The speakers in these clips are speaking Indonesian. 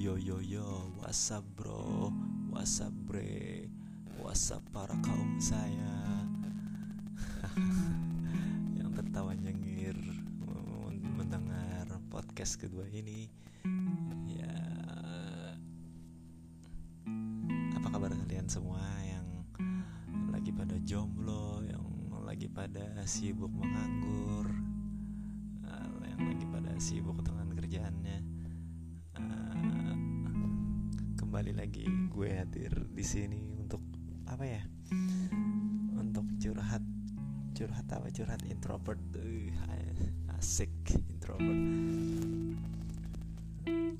yo yo yo. What's up bro? What's up bre? What's up para kaum saya? Yang tertawa nyengir Mendengar podcast kedua ini. Ya. Apa kabar kalian semua Yang lagi pada jomblo Yang lagi pada sibuk menganggur Yang lagi pada sibuk dengan kerjaannya lagi gue hadir di sini untuk apa ya? Untuk curhat curhat apa? Curhat introvert. Uh, asik introvert.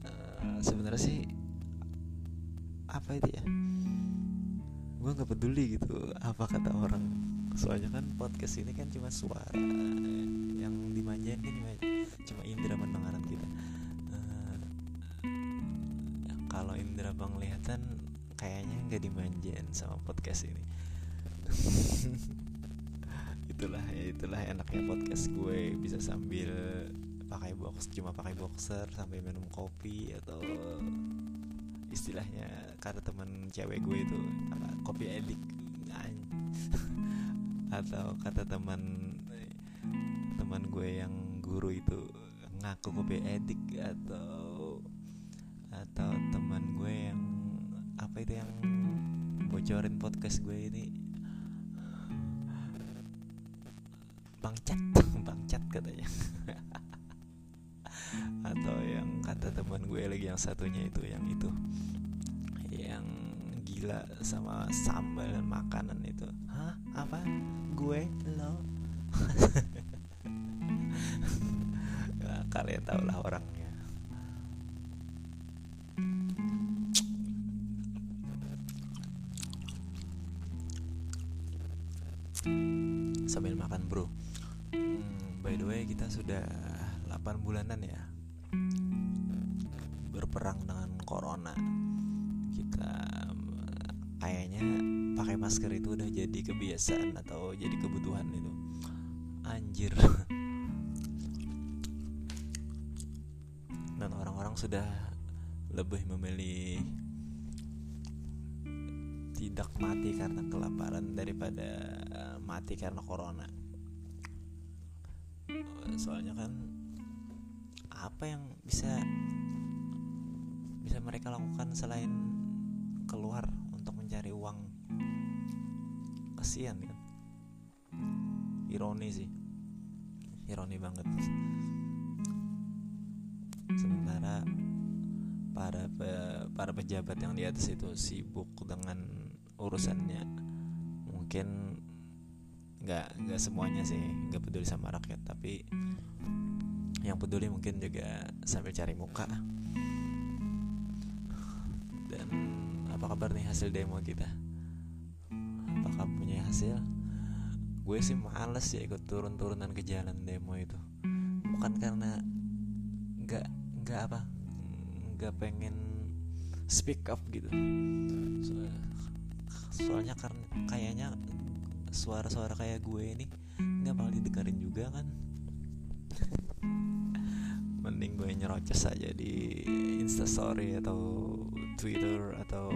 Uh, sebenarnya sih apa itu ya? Gue nggak peduli gitu apa kata orang. Soalnya kan podcast ini kan cuma suara yang dimanjain kan cuma indera pendengaran indera penglihatan kayaknya nggak dimanjain sama podcast ini. Itulah ya itulah enaknya podcast gue. Bisa sambil pakai box cuma pakai boxer sampai minum kopi atau istilahnya kata teman cewek gue itu kopi edik atau kata teman teman gue yang guru itu ngaku kopi edik atau atau apa itu yang bocorin podcast gue ini. Bang cat bang cat katanya. Atau yang kata teman gue lagi yang satunya itu yang itu. Yang gila sama sambal makanan itu. Hah? Apa? Gue? Lo? Nah, kalian tau lah orangnya masker itu udah jadi kebiasaan atau jadi kebutuhan itu. Anjir. Dan orang-orang sudah lebih memilih tidak mati karena kelaparan daripada mati karena corona. Soalnya kan apa yang bisa bisa mereka lakukan selain keluar untuk mencari uang kasihan kan? Ironi sih. Ironi banget. Sementara para pe, para pejabat yang di atas itu sibuk dengan urusannya mungkin nggak nggak semuanya sih nggak peduli sama rakyat. Tapi yang peduli mungkin juga sambil cari muka. Dan apa kabar nih hasil demo kita hasil. Gue sih males ya ikut turun-turunan ke jalan demo itu. Bukan karena nggak nggak apa nggak pengen speak up gitu. Soalnya karena kayaknya suara-suara kayak gue ini nggak bakal didengarin juga kan. Mending gue nyerocos aja di instastory atau twitter atau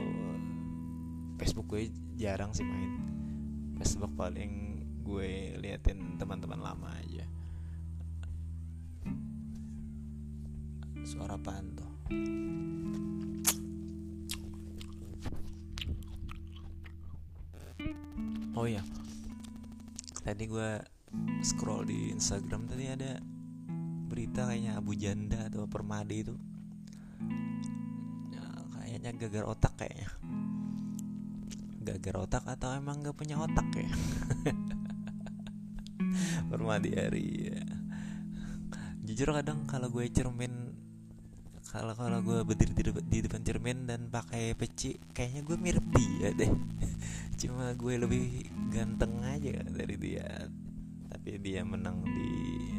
facebook gue jarang sih main facebook paling gue liatin teman-teman lama aja. Suara panto oh ya tadi gue scroll di Instagram tadi ada berita kayaknya Abu Janda atau Permadi itu. Ya, kayaknya gagar otak kayaknya gagar otak atau emang gak punya otak ya? Permadi hari ya. jujur kadang kalau gue cermin kalau kalau gue berdiri di, di depan cermin dan pakai peci kayaknya gue mirip dia deh. Cuma gue lebih ganteng aja dari dia. Tapi dia menang di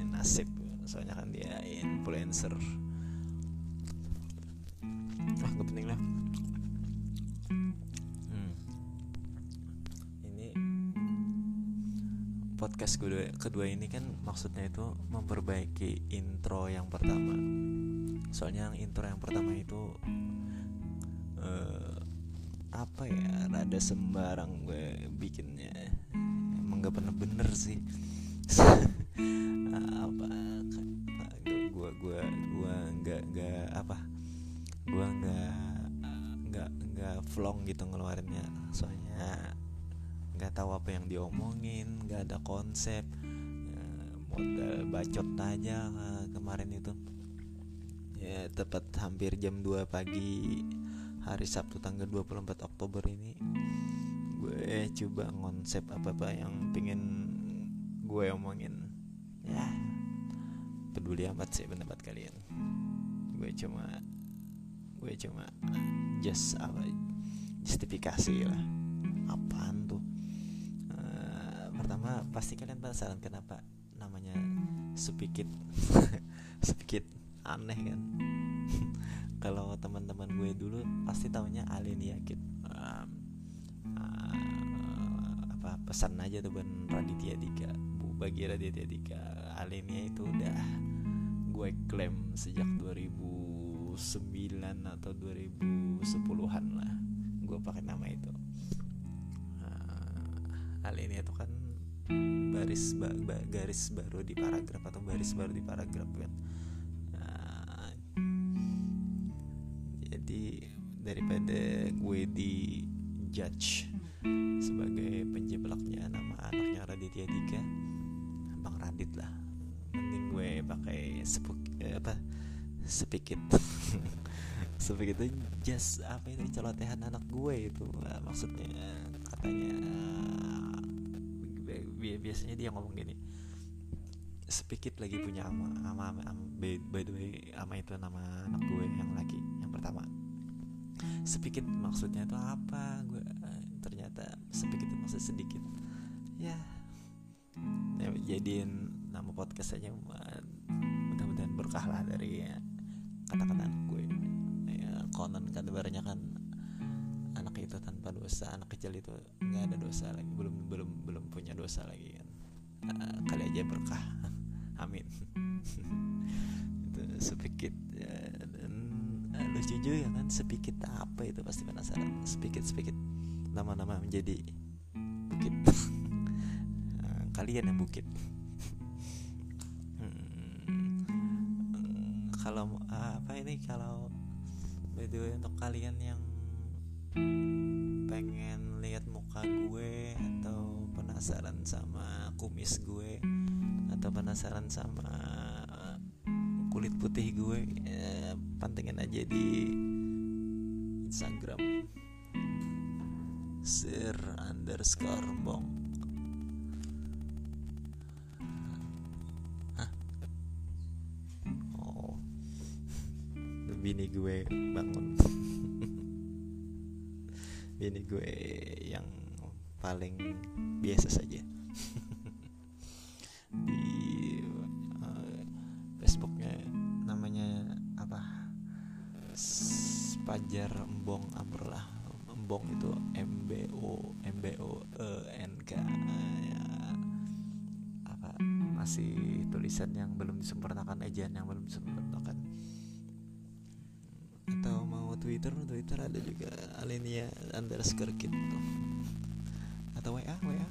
nasib soalnya kan dia influencer. Ah gak penting lah podcast kedua kedua ini kan maksudnya itu memperbaiki intro yang pertama. Soalnya yang intro yang pertama itu uh, apa ya rada sembarang gue bikinnya. Emang gak pernah bener sih. Apa gue gue gue nggak nggak apa gue nggak nggak nggak vlog gitu ngeluarinnya. Soalnya nggak tahu apa yang diomongin nggak ada konsep. Eh, modal bacot aja kemarin itu. Ya tepat hampir jam 2 pagi hari Sabtu tanggal 24 Oktober ini gue coba konsep apa-apa yang pengen gue omongin. Ya peduli amat sih pendapat kalian. Gue cuma gue cuma just apa justifikasi lah. Apaan pertama pasti kalian penasaran kenapa namanya sepikit sepikit aneh kan? Kalau teman-teman gue dulu pasti tahunya alien yakin um, uh, apa pesan aja tuh ban Raditya Dika. Bu bagi Raditya Dika aliennya itu udah gue klaim sejak 2009 atau 2010-an lah. Gue pakai nama itu. Uh, aliennya itu kan baris ba, ba, garis baru di paragraf atau baris baru di paragraf kan. Daripada gue di judge sebagai penjeblaknya nama anaknya Raditya Dika Bang Radit lah. Mending gue pakai sepuk eh, apa sepikit. Sepikit itu just apa itu celotehan anak gue itu nah, maksudnya katanya biasanya dia ngomong gini sepikit lagi punya ama ama, ama by, by the way ama itu nama anak gue yang laki yang pertama. Sedikit maksudnya itu apa? Gue eh, ternyata sedikit itu maksud sedikit. Ya, ya jadiin nama podcast aja mudah-mudahan berkah lah dari ya, kata-kata gue. Ya konon kan anak itu tanpa dosa. Anak kecil itu nggak ada dosa lagi belum belum belum punya dosa lagi kan. Uh, kali aja berkah. Amin. Itu sedikit ya, lucu juga ya kan sedikit apa itu pasti penasaran. Sedikit sedikit nama-nama menjadi bukit. Nah, kalian yang bukit. Hmm, kalau apa ini kalau way untuk kalian yang pengen lihat muka gue atau penasaran sama kumis gue atau penasaran sama kulit putih gue ya, pantengin aja di Instagram. Sir underscore bong. Hah? oh. Bini gue bangun bini gue yang paling biasa saja. Fajar Embong Amrlah Embong itu M B O M B O E N K. Ya, apa? Masih tulisan yang belum disempurnakan ejaan yang belum disempurnakan Twitter Twitter ada juga Alenia underscore gitu atau WA WA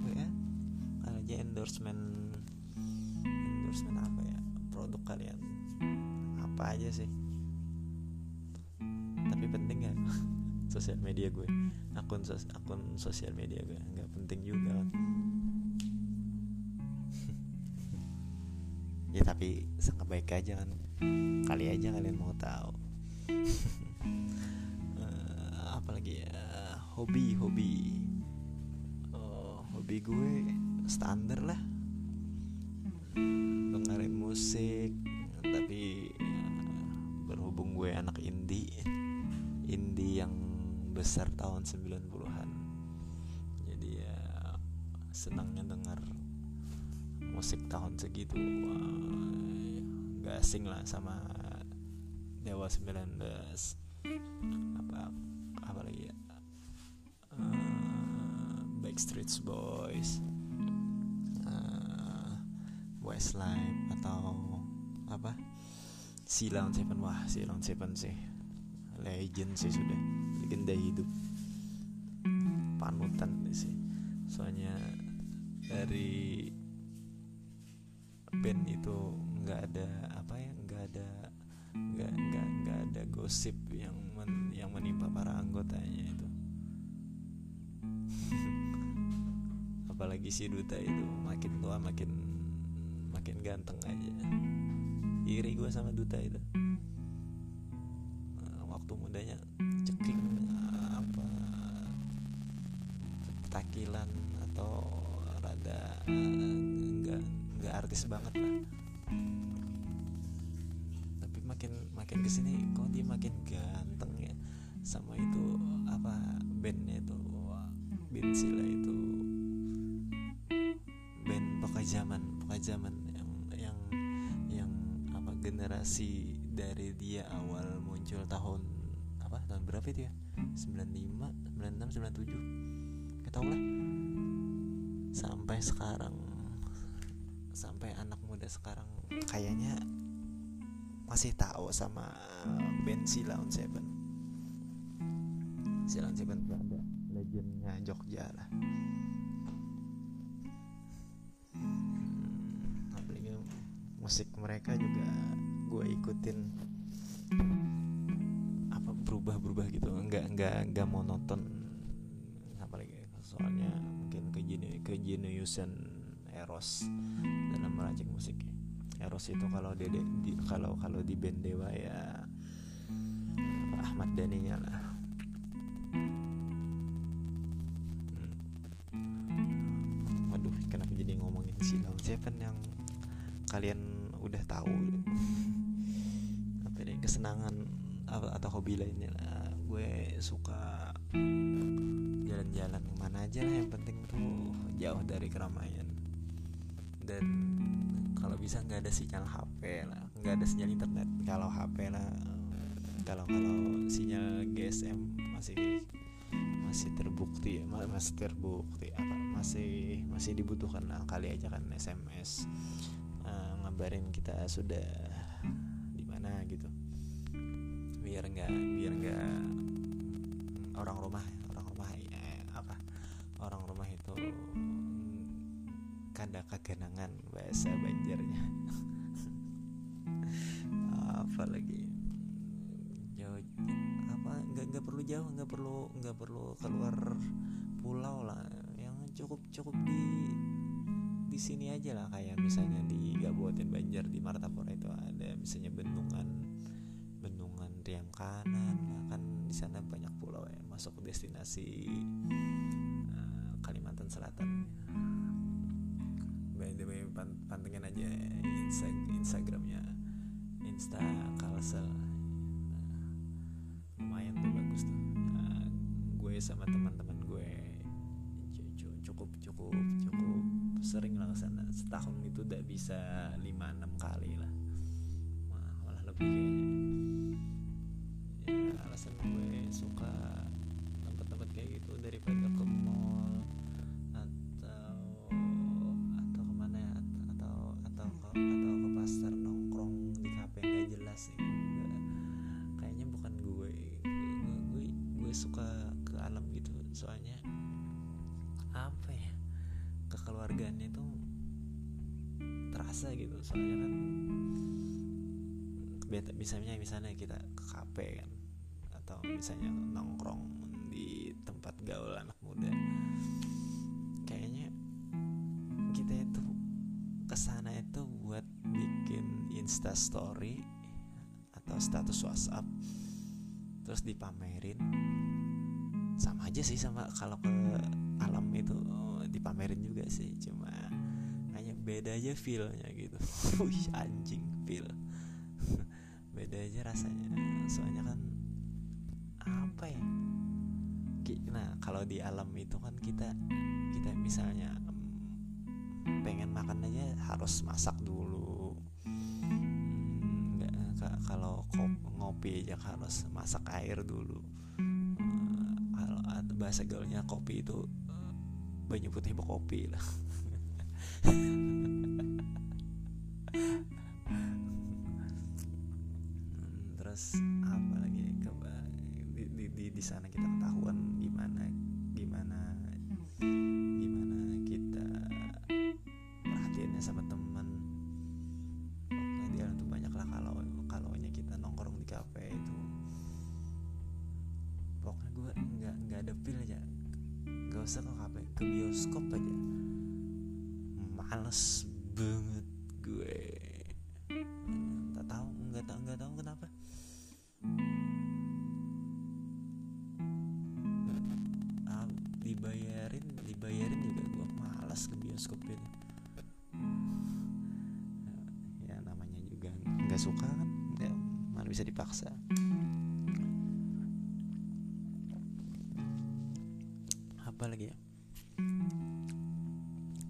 WA aja endorsement endorsement apa ya? Produk kalian. Apa aja sih? Tapi penting gak sosial media gue. Akun sos akun sosial media gue. Nggak penting juga kan. Ya tapi sangat baik aja kan. Kali aja kalian mau tahu uh, apalagi ya? Hobi hobi. Oh, hobi gue standar lah. Dengerin musik tapi ya, berhubung gue anak indie indie yang besar tahun 90-an jadi ya senangnya dengar musik tahun segitu gak asing lah sama Dewa 19 apa apa lagi ya? Uh, Backstreet Boys uh, Westlife atau apa? Silon Seven. Wah Silon Seven sih. Legend sih sudah. Legenda hidup. Panutan sih. Soalnya dari band itu nggak ada apa ya nggak ada nggak nggak nggak ada gosip yang men, yang menimpa para anggotanya itu. Apalagi si duta itu makin tua makin makin ganteng aja. Iri gue sama duta itu. Nah, waktu mudanya ceking apa takilan atau rada enggak enggak artis banget lah makin makin ke sini kok dia makin ganteng ya? Sama itu apa bandnya itu band sila itu. Band pakai zaman pakai zaman yang yang yang apa generasi dari dia awal muncul tahun apa tahun berapa itu ya? 95 96 97 gak tau lah. Sampai sekarang sampai anak muda sekarang kayaknya masih tahu sama band Silaun Seven. Silaun Seven ada legendnya Jogja lah. Hmm, apalagi musik mereka juga gue ikutin. Apa berubah-berubah gitu. Nggak nggak nggak monoton. Apalagi soalnya mungkin kejeni kejeniusan Eros dalam meracik musik Eros itu kalau dia di, kalau kalau di band Dewa ya Ahmad Dhani nya lah. Hmm. waduh kenapa jadi ngomongin si Lawn Seven yang kalian udah tahu? Apa ini kesenangan atau hobi lainnya lah. Gue suka jalan-jalan ke mana aja lah yang penting tuh jauh dari keramaian. Dan kalau bisa nggak ada sinyal HP lah nggak ada sinyal internet. Kalau HP lah kalau kalau sinyal GSM masih masih terbukti ya masih terbukti apa masih masih dibutuhkan lah. Kali aja kan SMS uh, ngabarin kita sudah di mana gitu. Biar nggak biar nggak orang rumah orang rumah eh, apa orang rumah itu kada kegenangan bahasa Banjarnya. Apa lagi? Jauh apa nggak nggak perlu jauh nggak perlu nggak perlu keluar pulau lah. Yang cukup cukup di di sini aja lah. Kayak misalnya di Kabupaten Banjar di Martapura itu ada misalnya bendungan bendungan Riam Kanan lah. Kan di sana banyak pulau ya masuk destinasi uh, Kalimantan Selatan pantengin aja insta Instagramnya. Insta Kalsel. Nah, lumayan tuh bagus tuh. Nah, gue sama teman-teman gue cukup cukup cukup sering lah ke sana setahun itu udah bisa 5-6 kali lah. Malah lebih kayaknya. Ya alasan gue suka soalnya apa ya kekeluargaan itu terasa gitu. Soalnya kan misalnya misalnya kita ke kafe kan atau misalnya nongkrong di tempat gaul anak muda kayaknya kita itu ke sana itu buat bikin insta story atau status WhatsApp terus dipamerin sama aja sih sama kalau ke alam itu oh, dipamerin juga sih. Cuma hanya beda aja feelnya gitu. Wih anjing feel. Beda aja rasanya. Soalnya kan apa ya? Nah kalau di alam itu kan kita kita misalnya pengen makan aja harus masak dulu. Nggak hmm, kalau ngopi aja harus masak air dulu bahasa gaulnya kopi itu banyak putih kopi lah bioskop itu ya namanya juga nggak suka kan? Ya mana bisa dipaksa. Apa lagi ya?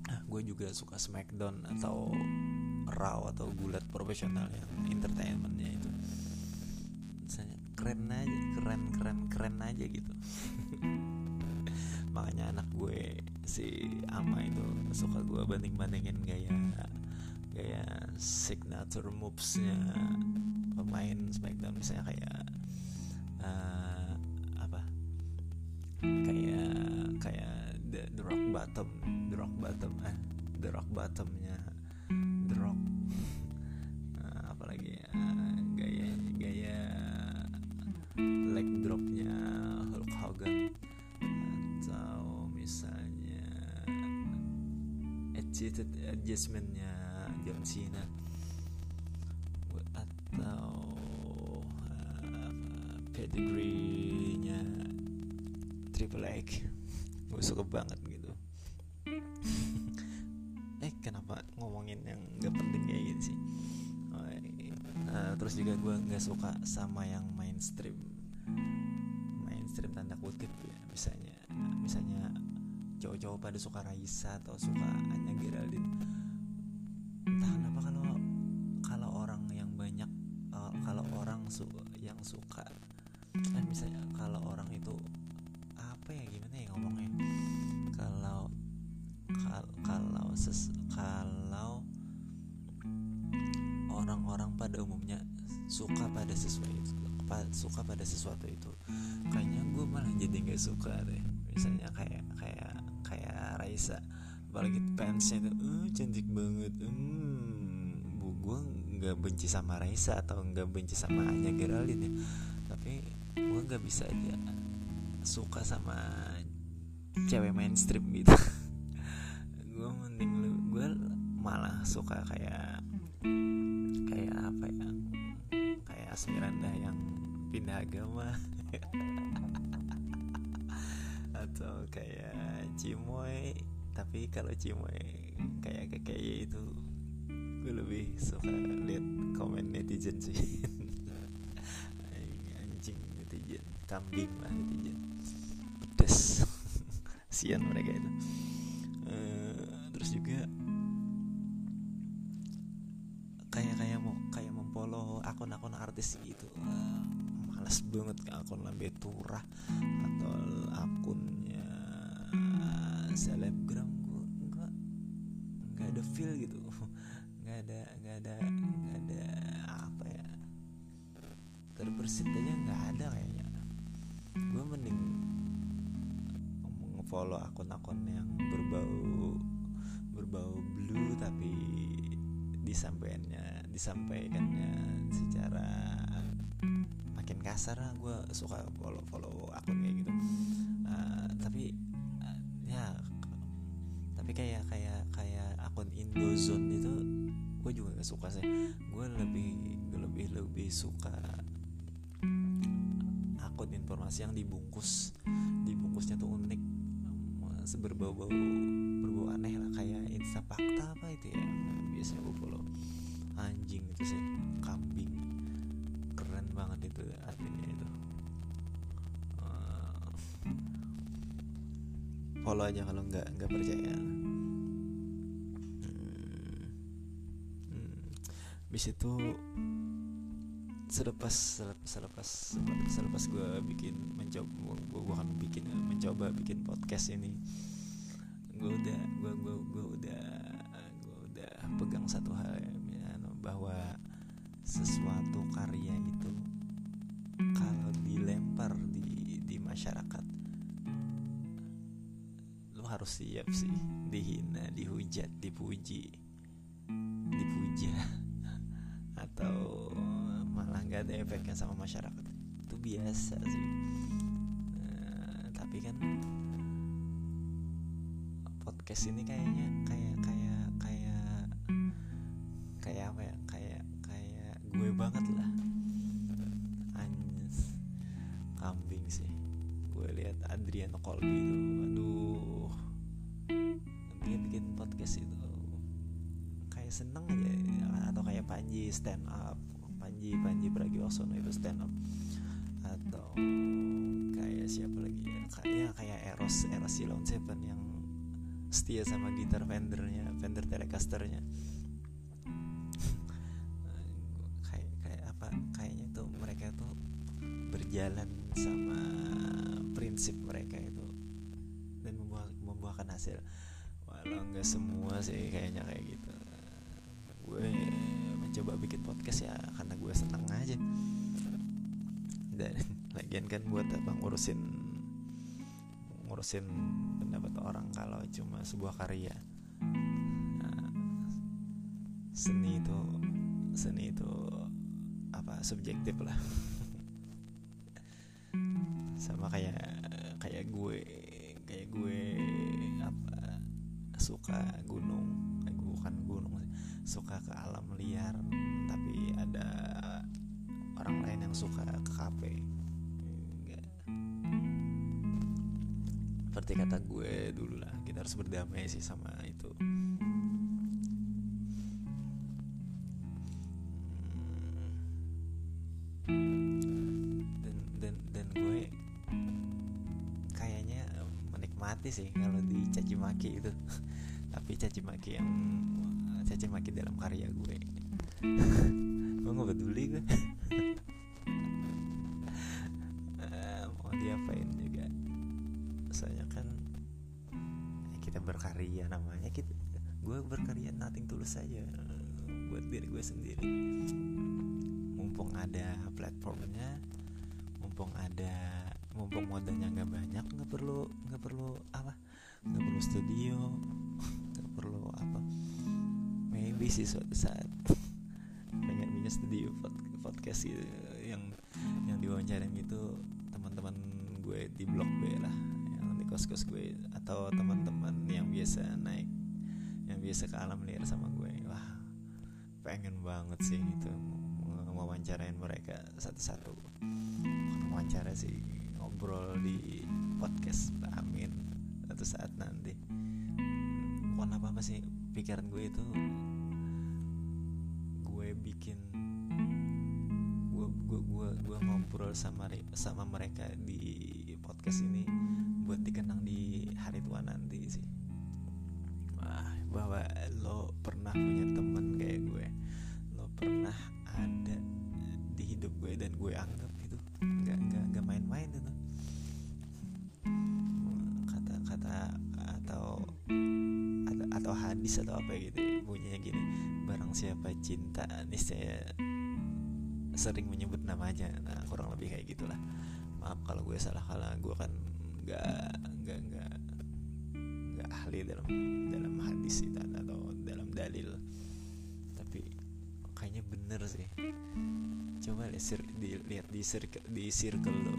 Ah, gue juga suka Smackdown atau Raw atau gulat profesional yang entertainmentnya itu. Misalnya keren aja keren keren keren aja gitu. Makanya anak gue si Ama itu suka gue banding bandingin gaya gaya signature movesnya pemain Smackdown. Misalnya kayak uh, apa? Kayak kayak the, the rock bottom the rock bottom eh the rock bottomnya attitude adjustmentnya John Cena atau uh, pedigree-nya Triple H gue suka banget gitu. Eh kenapa ngomongin yang gak penting kayak gitu sih? Oh, uh, terus juga gue nggak suka sama yang mainstream. Mainstream tanda kutip ya misalnya misalnya cowok-cowok pada suka Raisa atau suka Anya Geraldine. Entah kenapa kalau kalau orang yang banyak uh, kalau orang su yang suka kan misalnya kalau orang itu apa ya gimana ya ngomongnya? Kalau kal kalau ses kalau orang-orang pada umumnya suka pada sesuatu suka pada sesuatu itu kayaknya gue malah jadi nggak suka deh. Misalnya kayak kayak Raisa. Apalagi fansnya itu uh, cantik banget. Hmm bu gue nggak benci sama Raisa atau nggak benci sama Anya Geraldine ya. Tapi gue nggak bisa aja suka sama cewek mainstream gitu. Gue mending lu gue malah suka kayak kayak apa ya? Kayak Asmiranda yang pindah agama atau kayak Cimoy. Tapi kalau Cimoy kayak kayak itu gue lebih suka lihat komen netizen sih. Anjing netizen kambing lah netizen. Pedes. Sian mereka itu. Uh, terus juga kayak kayak mau kayak memfollow akun-akun artis gitu. Uh, males banget ke akun lambe turah atau akunnya selebgram gue enggak. Nggak ada feel gitu. Nggak ada nggak ada nggak ada apa ya. Terbersit aja nggak ada kayaknya. Gue mending follow akun-akun yang berbau berbau blue tapi disampaikannya disampaikannya secara makin kasar lah. Gue suka follow follow akun gue juga gak suka sih. Gue lebih lebih lebih suka akun informasi yang dibungkus. Dibungkusnya tuh unik berbau-bau berbau aneh lah kayak Instapakta apa itu ya biasanya gue follow. Anjing itu sih kambing. Keren banget itu artinya itu. Uh, follow aja kalau nggak nggak percaya bis itu selepas selepas selepas selepas gue bikin mencoba gue akan bikin mencoba bikin podcast ini gue udah gue gue gue udah gue udah pegang satu hal ya bahwa sesuatu karya itu kalau dilempar di di masyarakat lu harus siap sih dihina dihujat dipuji ada efeknya sama masyarakat. Itu biasa sih. Nah, tapi kan podcast ini kayaknya kayak kayak kayak kayak apa ya? Kayak kayak gue banget lah. Anjis kambing sih. Gue lihat Adriano Colby itu. Aduh. Dia bikin podcast itu. Kayak seneng aja. Atau kayak Panji stand up Panji Panji Pragiwaksono itu stand up. Atau kayak siapa lagi ya? Kayak ya, kayak Eros Eros Silon Seven yang setia sama gitar Fendernya Fender Telecasternya. Kayak kayak apa kayaknya tuh mereka tuh berjalan sama prinsip mereka itu dan membuah, membuahkan hasil. Walau nggak semua sih kayaknya kayak gitu. Gue mencoba bikin podcast ya karena gue seneng aja. Dan lagian kan buat apa ngurusin ngurusin pendapat orang kalau cuma sebuah karya. Nah, seni itu seni itu apa subjektif lah. Sama kayak kayak gue kayak gue apa suka gunung suka ke alam liar tapi ada orang lain yang suka ke kafe. Seperti kata gue dulu lah kita harus berdamai sih sama itu. Dan dan dan gue kayaknya menikmati sih kalau dicaci maki itu. Tapi caci maki yang caci maki dalam karya gue. Gue nggak peduli gue uh, mau diapain juga. Soalnya kan kita berkarya namanya kita gue berkarya nating tulus saja buat diri gue sendiri. Mumpung ada platformnya mumpung ada mumpung modalnya nggak banyak nggak perlu nggak perlu apa nggak perlu studio maybe sih suatu saat. Pengen punya studio podcast gitu yang yang diwawancarain gitu teman-teman gue di blog B lah yang di kos kos gue atau teman-teman yang biasa naik yang biasa ke alam liar sama gue. Wah pengen banget sih itu wawancarain mereka satu-satu. Wawancara sih ngobrol di podcast amin satu saat nanti. Bukan apa apa sih pikiran gue itu gue bikin gue gue gue gue ngobrol sama sama mereka di podcast ini buat dikenang di hari tua nanti sih wah bahwa lo pernah cinta niscaya sering menyebut namanya. Nah kurang lebih kayak gitulah. Maaf kalau gue salah kalau gue kan nggak nggak nggak nggak ahli dalam dalam hadis itu atau dalam dalil. Tapi kayaknya bener sih. Coba lihat di, lihat di circle di circle lo.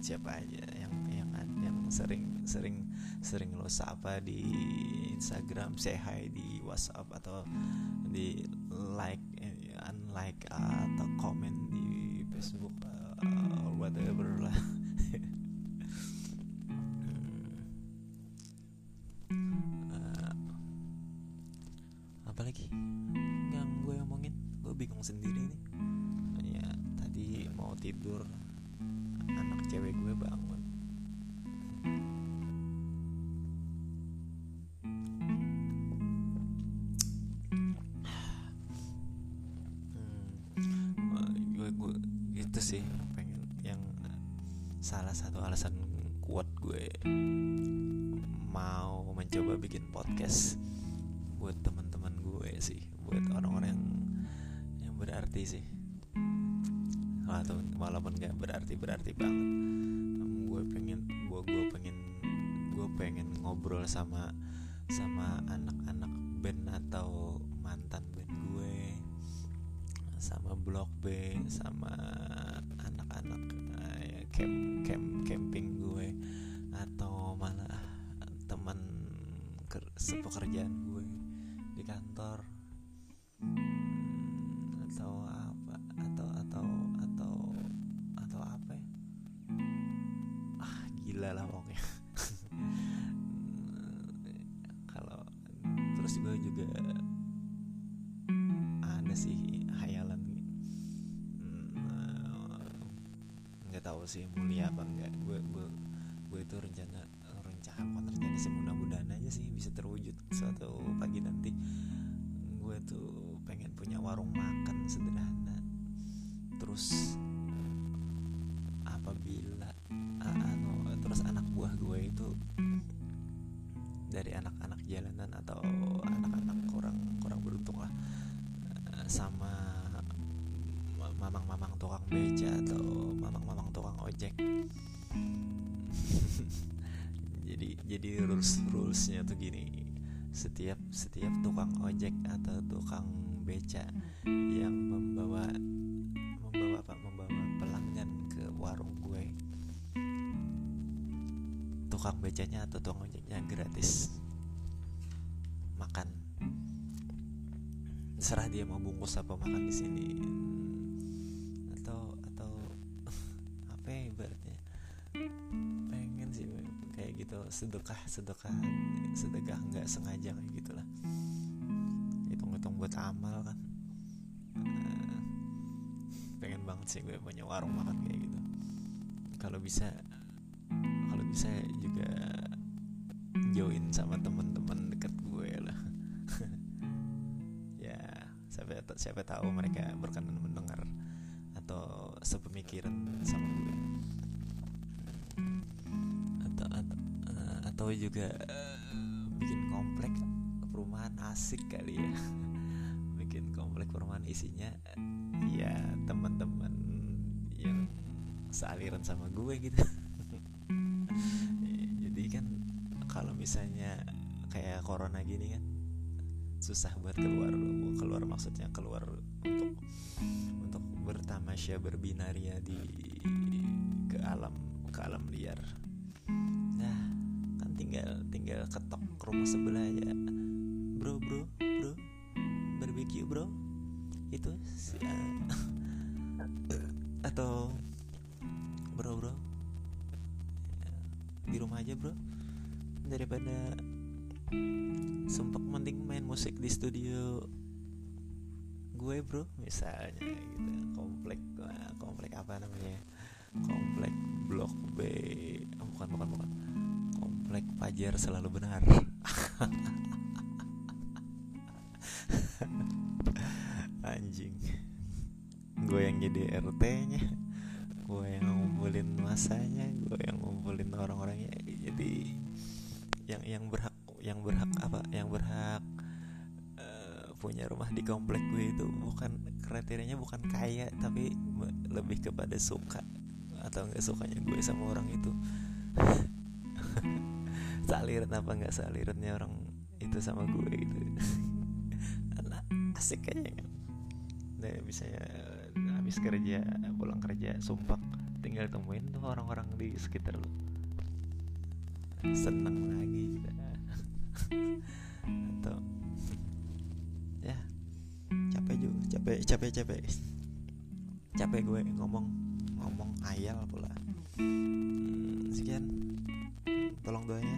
Siapa aja yang sering sering sering lo sapa di Instagram say hi di WhatsApp atau di like unlike atau komen di Facebook uh, whatever lah. Apalagi yang gue omongin gue bingung sendiri nih. Ya tadi mau tidur salah satu alasan kuat gue mau mencoba bikin podcast buat teman-teman gue sih buat orang-orang yang yang berarti sih. Atau walaupun nggak berarti berarti banget. Gue pengen gue gue pengen gue pengen ngobrol sama sama anak-anak band atau mantan band gue sama blog B sama tahu sih mulia apa enggak. Gue gue gue itu rencana rencana bukan rencana sih mudah-mudahan aja sih bisa terwujud suatu pagi nanti. Gue tuh pengen punya warung makan sederhana. Terus apabila anu, terus anak buah gue itu dari anak-anak jalanan atau anak-anak kurang kurang beruntung lah sama mamang-mamang tukang beca atau ojek. Jadi jadi rules rulesnya tuh gini. Setiap setiap tukang ojek atau tukang beca yang membawa membawa apa? Membawa pelanggan ke warung gue tukang becanya atau tukang ojeknya gratis makan. Serah dia mau bungkus apa makan di sini gitu sedekah sedekah sedekah nggak sengaja kayak gitulah. Hitung-hitung buat amal kan. Eh, pengen banget sih gue punya warung makan kayak gitu. Kalau bisa kalau bisa juga join sama teman-teman dekat gue lah. Ya siapa siapa tahu mereka berkenan mendengar atau sepemikiran sama gue atau juga eh, bikin komplek perumahan asik kali ya. Bikin komplek perumahan isinya ya teman-teman yang sealiran sama gue gitu. Jadi kan kalau misalnya kayak corona gini kan susah buat keluar keluar maksudnya keluar untuk untuk bertamasya berbinaria di ke alam ke alam liar tinggal tinggal ketok ke rumah sebelah aja bro bro bro. Barbecue bro. Itu uh, atau bro bro. Di rumah aja bro. Daripada sumpah mending main musik di studio gue bro misalnya gitu. Komplek komplek apa namanya? Komplek blok B. Oh, bukan bukan bukan komplek Pajar selalu benar. Anjing. Gue yang jadi RT nya gue yang ngumpulin masanya gue yang ngumpulin orang-orangnya. Jadi yang yang berhak yang berhak apa? Yang berhak uh, punya rumah di komplek gue itu bukan kriterianya bukan kaya tapi lebih kepada suka. Atau enggak sukanya gue sama orang itu saliran apa enggak salirannya orang itu sama gue gitu. Asik kayaknya. Kan nah misalnya habis kerja pulang kerja sumpah tinggal temuin tuh orang-orang di sekitar lu. Seneng lagi kita atau ya capek juga capek capek capek. Capek gue ngomong ngomong ayal pula. Hmm, sekian. Tolong doain